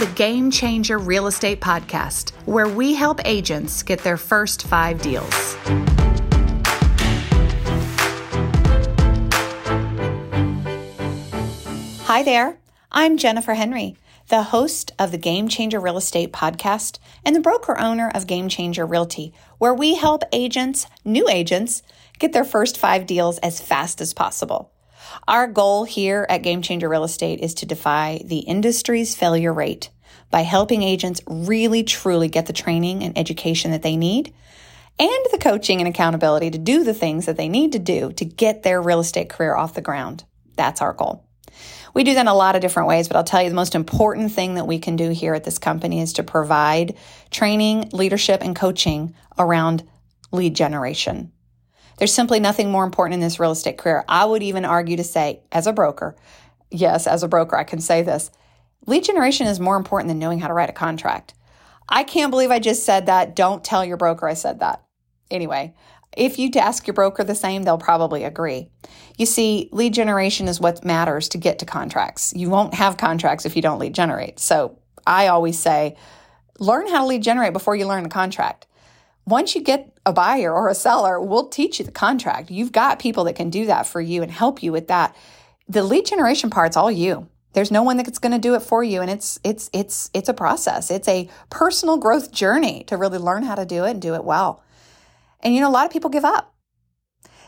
the Game Changer Real Estate Podcast, where we help agents get their first five deals. Hi there, I'm Jennifer Henry, the host of the Game Changer Real Estate Podcast and the broker owner of Game Changer Realty, where we help agents, new agents, get their first five deals as fast as possible. Our goal here at Game Changer Real Estate is to defy the industry's failure rate by helping agents really truly get the training and education that they need and the coaching and accountability to do the things that they need to do to get their real estate career off the ground. That's our goal. We do that in a lot of different ways, but I'll tell you the most important thing that we can do here at this company is to provide training, leadership, and coaching around lead generation. There's simply nothing more important in this real estate career. I would even argue to say, as a broker, yes, as a broker, I can say this lead generation is more important than knowing how to write a contract. I can't believe I just said that. Don't tell your broker I said that. Anyway, if you ask your broker the same, they'll probably agree. You see, lead generation is what matters to get to contracts. You won't have contracts if you don't lead generate. So I always say, learn how to lead generate before you learn the contract once you get a buyer or a seller, we'll teach you the contract. You've got people that can do that for you and help you with that. The lead generation part's all you. There's no one that's going to do it for you and it's it's it's it's a process. It's a personal growth journey to really learn how to do it and do it well. And you know a lot of people give up.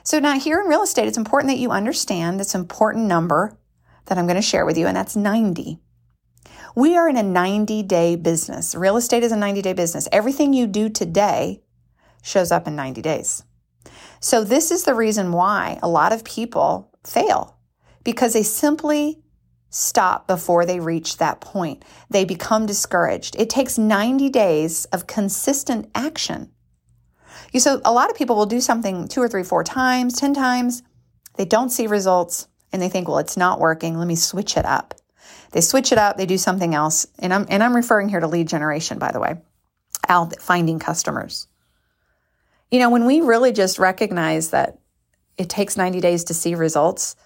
So now here in real estate it's important that you understand this important number that I'm going to share with you and that's 90. We are in a 90 day business. Real estate is a 90 day business. Everything you do today shows up in 90 days. So, this is the reason why a lot of people fail because they simply stop before they reach that point. They become discouraged. It takes 90 days of consistent action. You so a lot of people will do something two or three, four times, 10 times. They don't see results and they think, well, it's not working. Let me switch it up. They switch it up, they do something else. And I'm, and I'm referring here to lead generation, by the way, out finding customers. You know, when we really just recognize that it takes 90 days to see results,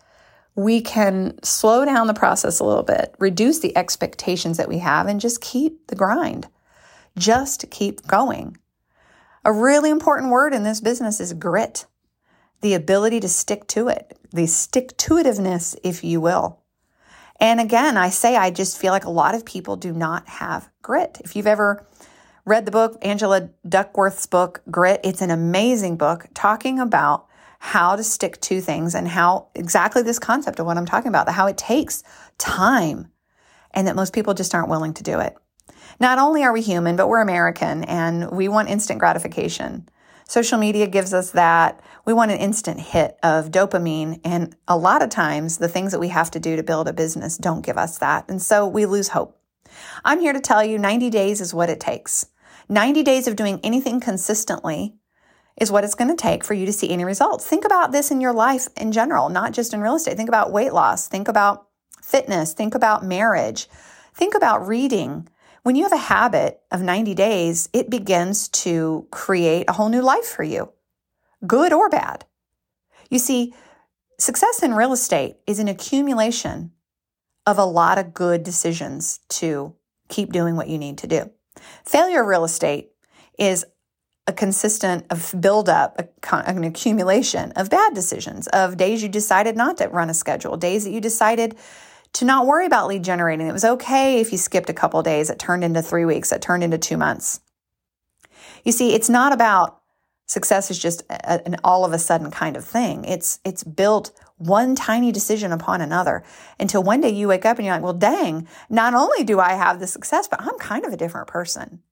we can slow down the process a little bit, reduce the expectations that we have, and just keep the grind. Just keep going. A really important word in this business is grit, the ability to stick to it, the stick to itiveness, if you will. And again, I say I just feel like a lot of people do not have grit. If you've ever read the book, Angela Duckworth's book, Grit, it's an amazing book talking about how to stick to things and how exactly this concept of what I'm talking about, how it takes time and that most people just aren't willing to do it. Not only are we human, but we're American and we want instant gratification. Social media gives us that. We want an instant hit of dopamine. And a lot of times, the things that we have to do to build a business don't give us that. And so we lose hope. I'm here to tell you 90 days is what it takes. 90 days of doing anything consistently is what it's going to take for you to see any results. Think about this in your life in general, not just in real estate. Think about weight loss. Think about fitness. Think about marriage. Think about reading. When you have a habit of 90 days, it begins to create a whole new life for you, good or bad. You see, success in real estate is an accumulation of a lot of good decisions to keep doing what you need to do. Failure of real estate is a consistent of buildup, an accumulation of bad decisions, of days you decided not to run a schedule, days that you decided to not worry about lead generating. It was okay if you skipped a couple days, it turned into three weeks, it turned into two months. You see, it's not about success is just a, an all of a sudden kind of thing. It's it's built one tiny decision upon another until one day you wake up and you're like, well, dang, not only do I have the success, but I'm kind of a different person.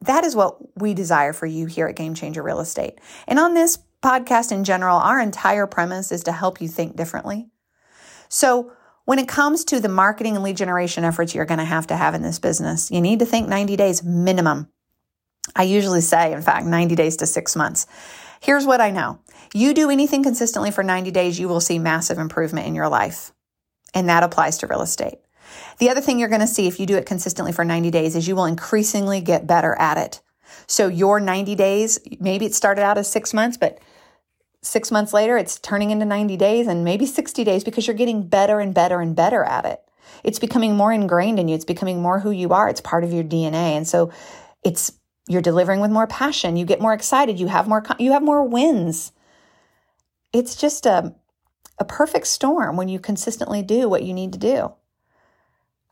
That is what we desire for you here at Game Changer Real Estate. And on this podcast in general, our entire premise is to help you think differently. So when it comes to the marketing and lead generation efforts you're going to have to have in this business, you need to think 90 days minimum. I usually say, in fact, 90 days to six months. Here's what I know you do anything consistently for 90 days, you will see massive improvement in your life. And that applies to real estate. The other thing you're going to see if you do it consistently for 90 days is you will increasingly get better at it. So your 90 days, maybe it started out as six months, but six months later, it's turning into 90 days and maybe 60 days because you're getting better and better and better at it. It's becoming more ingrained in you. It's becoming more who you are. It's part of your DNA. And so it's, you're delivering with more passion. You get more excited. You have more, you have more wins. It's just a, a perfect storm when you consistently do what you need to do.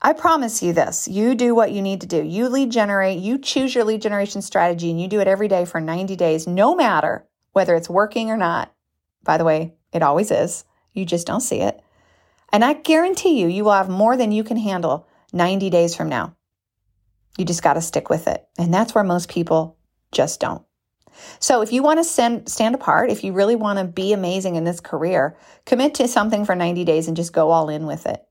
I promise you this you do what you need to do. You lead generate, you choose your lead generation strategy, and you do it every day for 90 days, no matter whether it's working or not. By the way, it always is. You just don't see it. And I guarantee you, you will have more than you can handle 90 days from now. You just got to stick with it. And that's where most people just don't. So if you want to send, stand apart, if you really want to be amazing in this career, commit to something for 90 days and just go all in with it.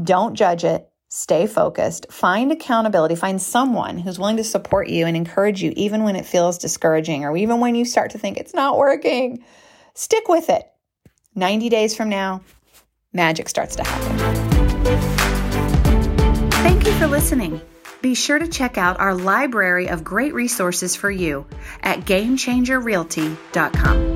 Don't judge it. Stay focused. Find accountability. Find someone who's willing to support you and encourage you, even when it feels discouraging or even when you start to think it's not working. Stick with it. 90 days from now, magic starts to happen. Thank you for listening. Be sure to check out our library of great resources for you at GameChangerRealty.com.